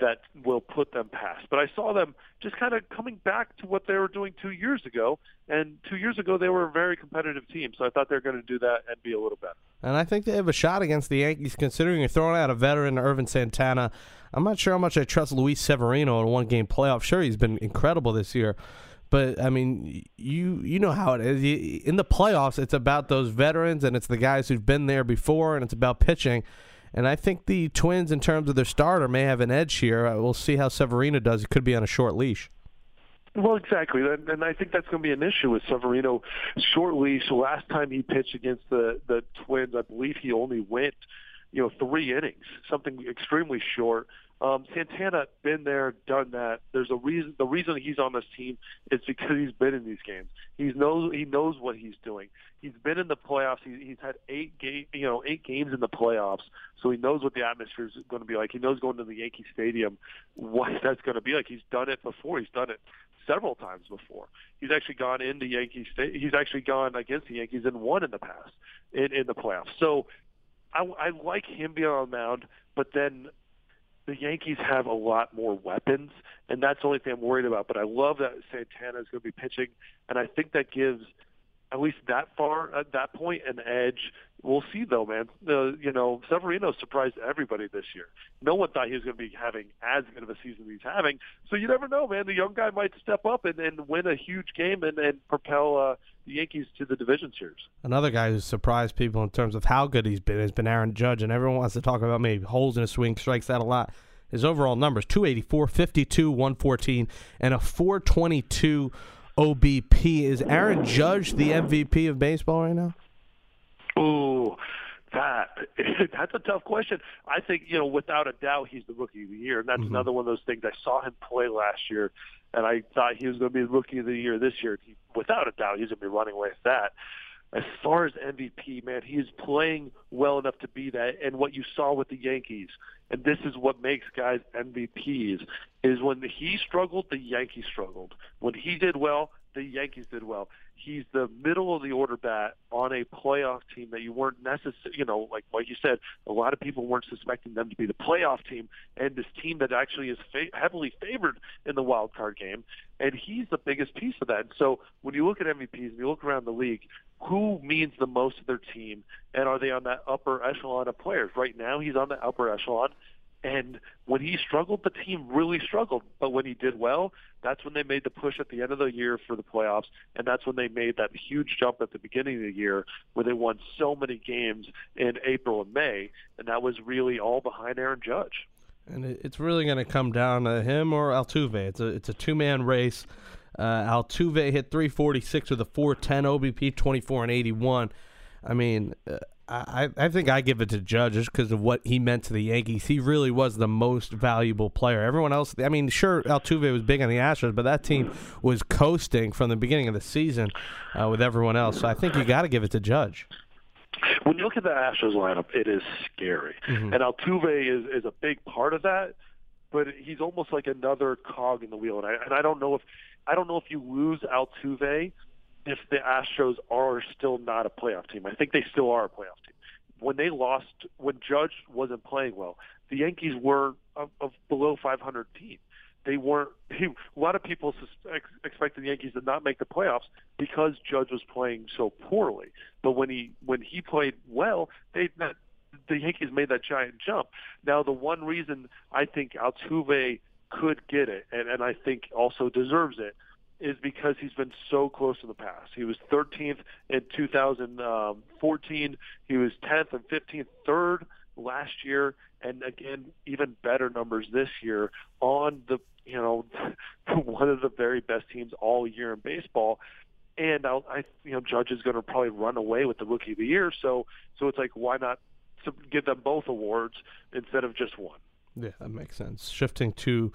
Speaker 2: that will put them past. But I saw them just kind of coming back to what they were doing two years ago. And two years ago, they were a very competitive team. So I thought they were going to do that and be a little better.
Speaker 3: And I think they have a shot against the Yankees, considering you're throwing out a veteran, Ervin Santana. I'm not sure how much I trust Luis Severino in a one-game playoff. Sure, he's been incredible this year. But I mean, you you know how it is. in the playoffs, it's about those veterans and it's the guys who've been there before, and it's about pitching. And I think the Twins, in terms of their starter, may have an edge here. Uh, we'll see how Severino does. He could be on a short leash.
Speaker 2: Well, exactly, and I think that's going to be an issue with Severino. Short leash. Last time he pitched against the the Twins, I believe he only went, you know, three innings, something extremely short. Um, Santana been there, done that. There's a reason. The reason he's on this team is because he's been in these games. He knows he knows what he's doing. He's been in the playoffs. He, he's had eight game, you know, eight games in the playoffs, so he knows what the atmosphere is going to be like. He knows going to the Yankee Stadium what that's going to be like. He's done it before. He's done it several times before. He's actually gone into Yankee State. He's actually gone against the Yankees and won in the past in in the playoffs. So I, I like him being on the mound, but then the Yankees have a lot more weapons, and that's the only thing I'm worried about. But I love that Santana is going to be pitching, and I think that gives at least that far at that point an edge. We'll see though, man. The you know Severino surprised everybody this year. No one thought he was going to be having as good of a season as he's having. So you never know, man. The young guy might step up and, and win a huge game and, and propel uh, the Yankees to the division series.
Speaker 3: Another guy who's surprised people in terms of how good he's been has been Aaron Judge, and everyone wants to talk about maybe holes in his swing, strikes out a lot. His overall numbers 284, 52, 114, and a 422 OBP. Is Aaron Judge the MVP of baseball right now?
Speaker 2: Ooh, that that's a tough question. I think you know, without a doubt, he's the rookie of the year, and that's mm-hmm. another one of those things. I saw him play last year, and I thought he was going to be the rookie of the year this year. He, without a doubt, he's going to be running away with that. As far as MVP, man, he is playing well enough to be that. And what you saw with the Yankees, and this is what makes guys MVPs, is when he struggled, the Yankees struggled. When he did well, the Yankees did well. He's the middle of the order bat on a playoff team that you weren't necessarily, you know, like like you said, a lot of people weren't suspecting them to be the playoff team, and this team that actually is fa- heavily favored in the wild card game, and he's the biggest piece of that. And so when you look at MVPs and you look around the league, who means the most to their team, and are they on that upper echelon of players? Right now, he's on the upper echelon. And when he struggled, the team really struggled. But when he did well, that's when they made the push at the end of the year for the playoffs. And that's when they made that huge jump at the beginning of the year where they won so many games in April and May. And that was really all behind Aaron Judge.
Speaker 3: And it's really going to come down to him or Altuve. It's a, it's a two man race. Uh, Altuve hit 346 with a 410 OBP, 24 and 81. I mean, uh, I, I think I give it to Judge just because of what he meant to the Yankees. He really was the most valuable player. Everyone else, I mean, sure, Altuve was big on the Astros, but that team was coasting from the beginning of the season uh, with everyone else. So I think you got to give it to Judge.
Speaker 2: When you look at the Astros lineup, it is scary, mm-hmm. and Altuve is is a big part of that. But he's almost like another cog in the wheel, and I and I don't know if I don't know if you lose Altuve if the Astros are still not a playoff team. I think they still are a playoff team. When they lost, when Judge wasn't playing well, the Yankees were a, a below 500 team. They weren't. He, a lot of people ex- expected the Yankees to not make the playoffs because Judge was playing so poorly. But when he when he played well, they not, the Yankees made that giant jump. Now, the one reason I think Altuve could get it, and, and I think also deserves it, is because he's been so close in the past. He was 13th in 2014. He was 10th and 15th, third last year, and again, even better numbers this year on the you know one of the very best teams all year in baseball. And I'll, I, you know, Judge is going to probably run away with the Rookie of the Year. So, so it's like, why not give them both awards instead of just one?
Speaker 3: Yeah, that makes sense. Shifting to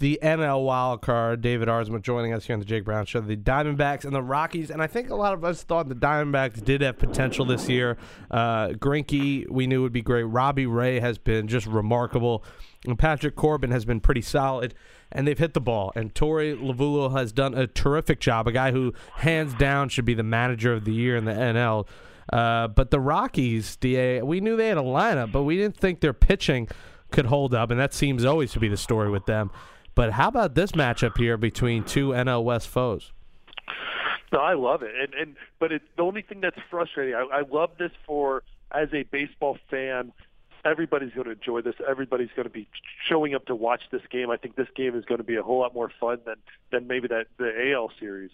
Speaker 3: the NL wild card. David Aardsma joining us here on the Jake Brown Show. The Diamondbacks and the Rockies, and I think a lot of us thought the Diamondbacks did have potential this year. Uh, Greinke, we knew would be great. Robbie Ray has been just remarkable, and Patrick Corbin has been pretty solid. And they've hit the ball. And Torey Lovullo has done a terrific job. A guy who, hands down, should be the manager of the year in the NL. Uh, but the Rockies, Da, we knew they had a lineup, but we didn't think their pitching could hold up, and that seems always to be the story with them. But how about this matchup here between two NL West foes?
Speaker 2: No, I love it, and and but it's the only thing that's frustrating. I, I love this for as a baseball fan. Everybody's going to enjoy this. Everybody's going to be showing up to watch this game. I think this game is going to be a whole lot more fun than than maybe that the AL series.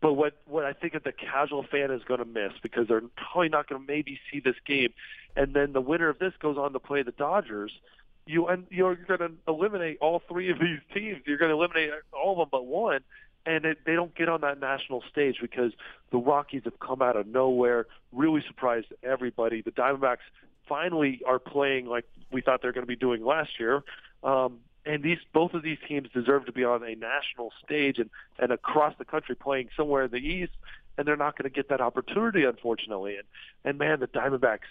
Speaker 2: But what what I think that the casual fan is going to miss because they're probably not going to maybe see this game, and then the winner of this goes on to play the Dodgers you and you're going to eliminate all three of these teams. You're going to eliminate all of them but one, and it, they don't get on that national stage because the Rockies have come out of nowhere, really surprised everybody. The Diamondbacks finally are playing like we thought they're going to be doing last year. Um, and these both of these teams deserve to be on a national stage and, and across the country playing somewhere in the East, and they're not going to get that opportunity, unfortunately. And and man, the Diamondbacks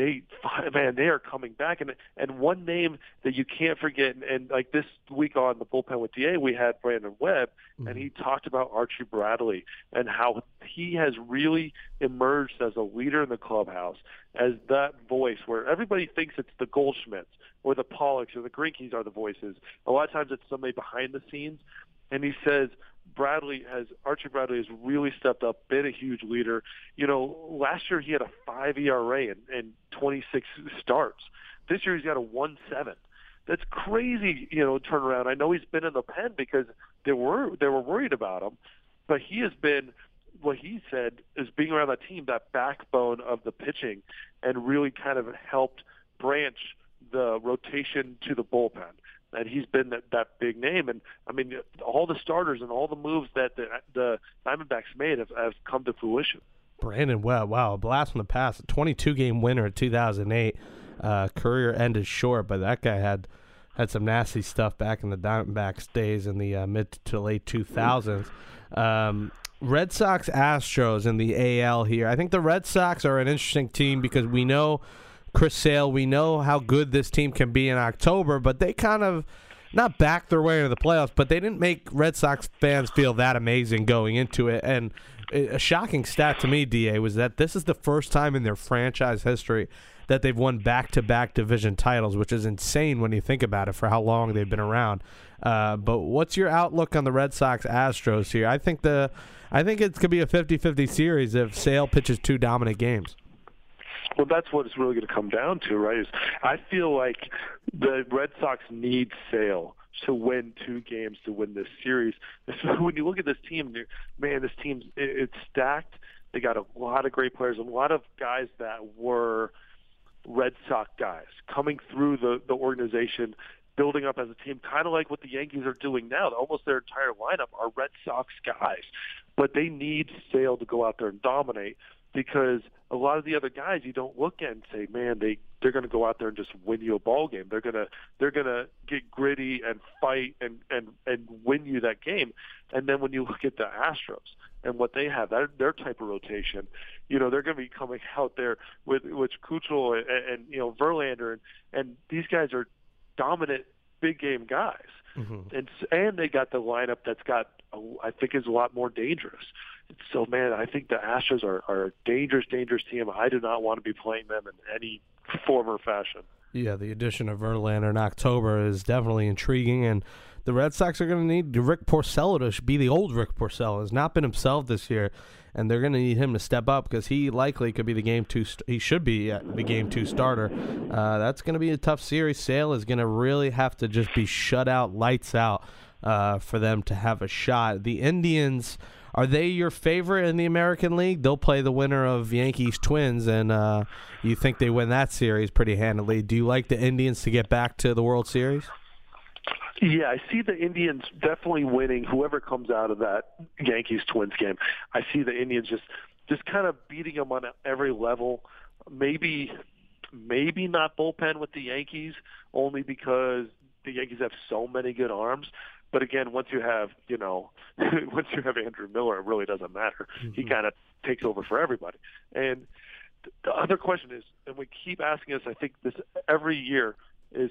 Speaker 2: they man they are coming back and and one name that you can't forget and, and like this week on the bullpen with Da we had Brandon Webb mm-hmm. and he talked about Archie Bradley and how he has really emerged as a leader in the clubhouse as that voice where everybody thinks it's the Goldschmidts or the Pollocks or the Greinkes are the voices a lot of times it's somebody behind the scenes and he says Bradley has Archie Bradley has really stepped up, been a huge leader. You know, last year he had a five ERA and, and 26 starts. This year he's got a one seven. That's crazy, you know, turnaround. I know he's been in the pen because they were they were worried about him, but he has been what he said is being around that team, that backbone of the pitching, and really kind of helped branch the rotation to the bullpen that he's been that, that big name. And I mean, all the starters and all the moves that the, the Diamondbacks made have, have come to fruition.
Speaker 3: Brandon Webb, wow, a blast from the past. A 22 game winner in 2008. Uh, career ended short, but that guy had had some nasty stuff back in the Diamondbacks days in the uh, mid to late 2000s. Um, Red Sox Astros in the AL here. I think the Red Sox are an interesting team because we know Chris Sale. We know how good this team can be in October, but they kind of not backed their way into the playoffs, but they didn't make Red Sox fans feel that amazing going into it. And a shocking stat to me, Da, was that this is the first time in their franchise history that they've won back-to-back division titles, which is insane when you think about it for how long they've been around. Uh, but what's your outlook on the Red Sox Astros here? I think the I think it's to be a 50-50 series if Sale pitches two dominant games.
Speaker 2: Well, that's what it's really going to come down to, right? Is I feel like the Red Sox need Sale to win two games to win this series. So when you look at this team, man, this team's it's stacked. They got a lot of great players, a lot of guys that were Red Sox guys coming through the the organization, building up as a team, kind of like what the Yankees are doing now. Almost their entire lineup are Red Sox guys, but they need Sale to go out there and dominate because a lot of the other guys you don't look at and say, man, they they're going to go out there and just win you a ball game. They're gonna they're gonna get gritty and fight and and and win you that game. And then when you look at the Astros and what they have, that their type of rotation, you know, they're going to be coming out there with with Keuchel and, and you know Verlander and and these guys are dominant big game guys. Mm-hmm. And and they got the lineup that's got I think is a lot more dangerous. So man, I think the Astros are, are a dangerous, dangerous team. I do not want to be playing them in any form or fashion.
Speaker 3: Yeah, the addition of Verlander in October is definitely intriguing, and the Red Sox are going to need Rick Porcello to be the old Rick Porcello. Has not been himself this year, and they're going to need him to step up because he likely could be the game two. St- he should be the game two starter. Uh, that's going to be a tough series. Sale is going to really have to just be shut out, lights out, uh, for them to have a shot. The Indians are they your favorite in the American League? They'll play the winner of Yankees Twins, and uh, you think they win that series pretty handily. Do you like the Indians to get back to the World Series?
Speaker 2: Yeah, I see the Indians definitely winning. Whoever comes out of that Yankees Twins game, I see the Indians just just kind of beating them on every level. Maybe maybe not bullpen with the Yankees, only because the Yankees have so many good arms. But again, once you have, you know, once you have Andrew Miller, it really doesn't matter. Mm-hmm. He kind of takes over for everybody. And the other question is, and we keep asking us, I think this every year, is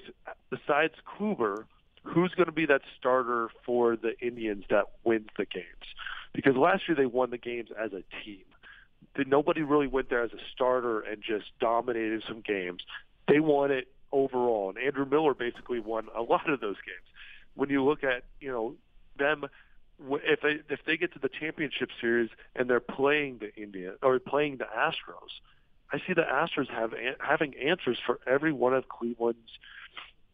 Speaker 2: besides Kluber, who's going to be that starter for the Indians that wins the games? Because last year they won the games as a team. Nobody really went there as a starter and just dominated some games. They won it overall, and Andrew Miller basically won a lot of those games when you look at you know them if they if they get to the championship series and they're playing the Indian or playing the Astros, I see the Astros have having answers for every one of Cleveland's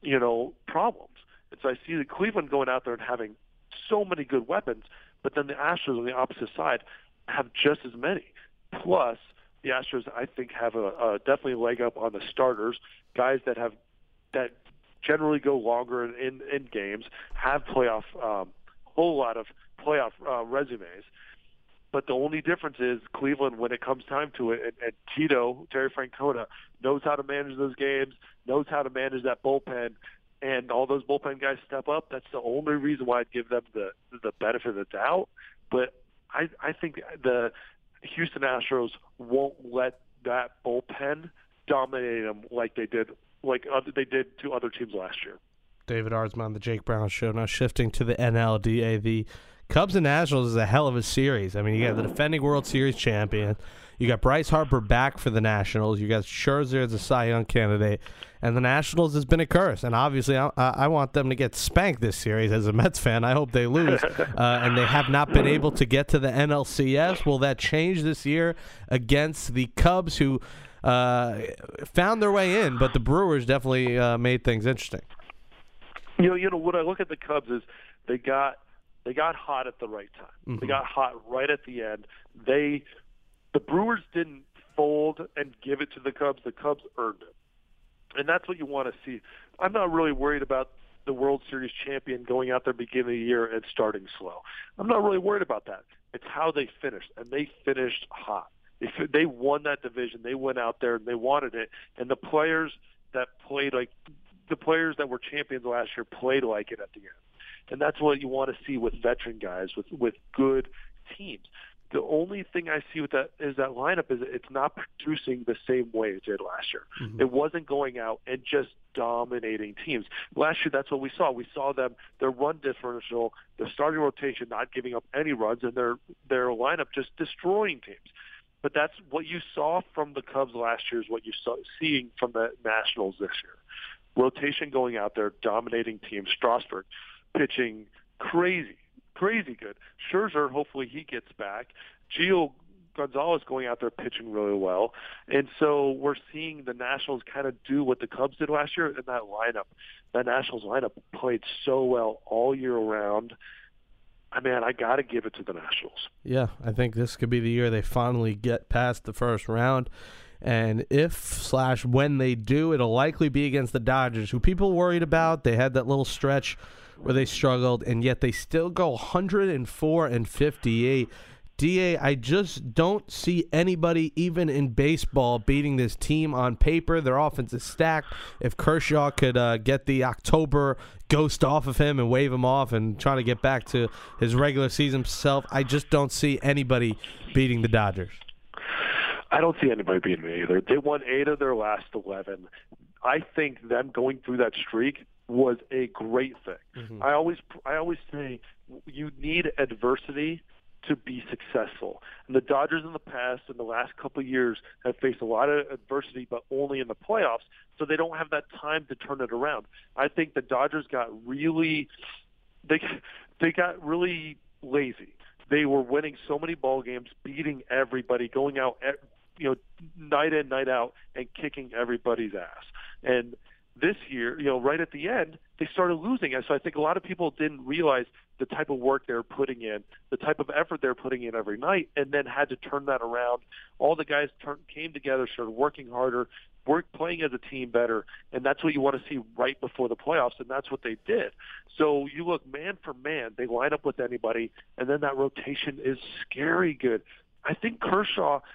Speaker 2: you know problems. And so I see the Cleveland going out there and having so many good weapons, but then the Astros on the opposite side have just as many. Plus, the Astros I think have a, a definitely leg up on the starters, guys that have that generally go longer in, in, in games, have playoff um, whole lot of playoff uh, resumes. But the only difference is Cleveland, when it comes time to it, and, and Tito, Terry Francona, knows how to manage those games, knows how to manage that bullpen, and all those bullpen guys step up. That's the only reason why I'd give them the the benefit of the doubt. But I I think the Houston Astros won't let that bullpen dominate them like they did like other, they did to other teams last year.
Speaker 3: David Aardsma, the Jake Brown Show. Now shifting to the NLDA, the Cubs and Nationals is a hell of a series. I mean, you got the defending World Series champion. You got Bryce Harper back for the Nationals. You got Scherzer as a Cy Young candidate, and the Nationals has been a curse. And obviously, I, I want them to get spanked this series. As a Mets fan, I hope they lose. uh, and they have not been able to get to the NLCS. Will that change this year against the Cubs, who uh, found their way in, but the Brewers definitely uh, made things interesting.
Speaker 2: You know, you know what I look at the Cubs is they got they got hot at the right time. Mm-hmm. They got hot right at the end. They the Brewers didn't fold and give it to the Cubs. The Cubs earned it, and that's what you want to see. I'm not really worried about the World Series champion going out there beginning of the year and starting slow. I'm not really worried about that. It's how they finished, and they finished hot. If they won that division, they went out there and they wanted it, and the players that played like the players that were champions last year played like it at the end, and that's what you want to see with veteran guys with with good teams. The only thing I see with that is that lineup is it's not producing the same way it did last year. Mm-hmm. It wasn't going out and just dominating teams. Last year, that's what we saw. We saw them their run differential, the starting rotation not giving up any runs, and their their lineup just destroying teams. But that's what you saw from the Cubs last year is what you saw seeing from the Nationals this year. Rotation going out there, dominating teams. Strasburg pitching crazy, crazy good. Scherzer, hopefully he gets back. Gio Gonzalez going out there pitching really well. And so we're seeing the Nationals kind of do what the Cubs did last year in that lineup. That Nationals lineup played so well all year round. I mean, I got to give it to the Nationals.
Speaker 3: Yeah, I think this could be the year they finally get past the first round. And if slash when they do, it'll likely be against the Dodgers, who people worried about. They had that little stretch where they struggled, and yet they still go 104 and 58. DA, I just don't see anybody, even in baseball, beating this team on paper. Their offense is stacked. If Kershaw could uh, get the October ghost off of him and wave him off and try to get back to his regular season self, I just don't see anybody beating the Dodgers.
Speaker 2: I don't see anybody beating me either. They won eight of their last 11. I think them going through that streak was a great thing. Mm-hmm. I always I always say you need adversity to be successful. And the Dodgers in the past, in the last couple of years, have faced a lot of adversity, but only in the playoffs, so they don't have that time to turn it around. I think the Dodgers got really, they they got really lazy. They were winning so many ball games, beating everybody, going out, you know, night in, night out, and kicking everybody's ass. And this year, you know, right at the end, they started losing. And so I think a lot of people didn't realize the type of work they were putting in, the type of effort they were putting in every night, and then had to turn that around. All the guys turned, came together, started working harder, work playing as a team better, and that's what you want to see right before the playoffs, and that's what they did. So you look man for man, they line up with anybody, and then that rotation is scary good. I think Kershaw.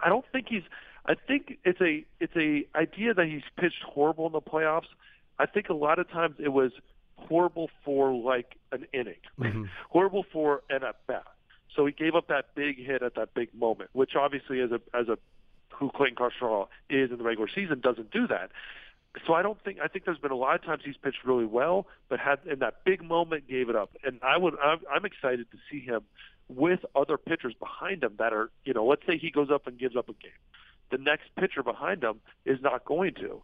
Speaker 2: I don't think he's. I think it's a it's a idea that he's pitched horrible in the playoffs. I think a lot of times it was horrible for like an inning, mm-hmm. horrible for an at bat. So he gave up that big hit at that big moment, which obviously as a as a who Clayton Kershaw is in the regular season doesn't do that. So I don't think I think there's been a lot of times he's pitched really well, but had in that big moment gave it up. And I would I'm, I'm excited to see him with other pitchers behind him that are you know let's say he goes up and gives up a game the next pitcher behind them is not going to.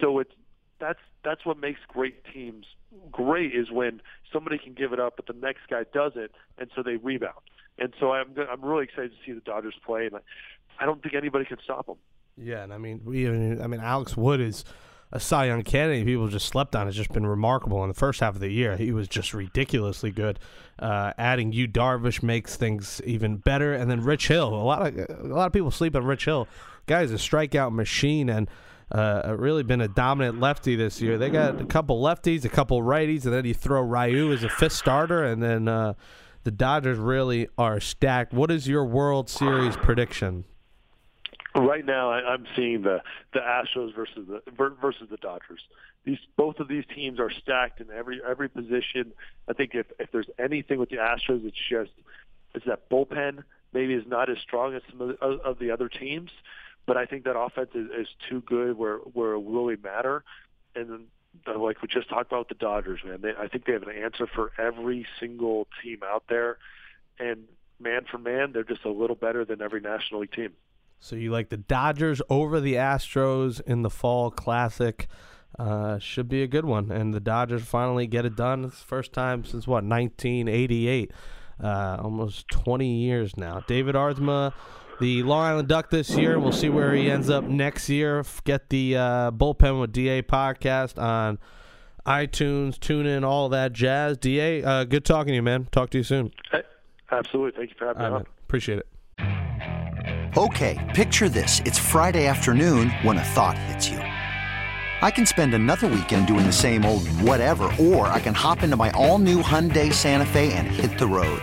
Speaker 2: So it's that's that's what makes great teams great is when somebody can give it up, but the next guy does it, and so they rebound. And so I'm I'm really excited to see the Dodgers play, and I, I don't think anybody can stop them.
Speaker 3: Yeah, and I mean we I mean Alex Wood is a Cy Young candidate people just slept on It's just been remarkable in the first half of the year. He was just ridiculously good. Uh, adding Yu Darvish makes things even better, and then Rich Hill. A lot of a lot of people sleep on Rich Hill. Guy's a strikeout machine and. Uh, really been a dominant lefty this year. They got a couple lefties, a couple righties, and then you throw Ryu as a fifth starter, and then uh, the Dodgers really are stacked. What is your World Series prediction?
Speaker 2: Right now, I, I'm seeing the the Astros versus the versus the Dodgers. These both of these teams are stacked in every every position. I think if if there's anything with the Astros, it's just it's that bullpen maybe is not as strong as some of the, of the other teams, but I think that offense is, is too good where where it really matter. And then, like we just talked about the Dodgers, man, they, I think they have an answer for every single team out there, and man for man, they're just a little better than every National League team.
Speaker 3: So you like the Dodgers over the Astros in the fall classic. Uh, should be a good one. And the Dodgers finally get it done. It's the first time since what, 1988. Uh, almost 20 years now. David Aardsma, the Long Island Duck this year. We'll see where he ends up next year. Get the uh, Bullpen with DA podcast on iTunes, tune in, all that jazz. DA, uh, good talking to you, man. Talk to you soon.
Speaker 2: Hey, absolutely. Thank you for having me on.
Speaker 3: Appreciate it.
Speaker 4: Okay, picture this. It's Friday afternoon when a thought hits you. I can spend another weekend doing the same old whatever, or I can hop into my all new Hyundai Santa Fe and hit the road.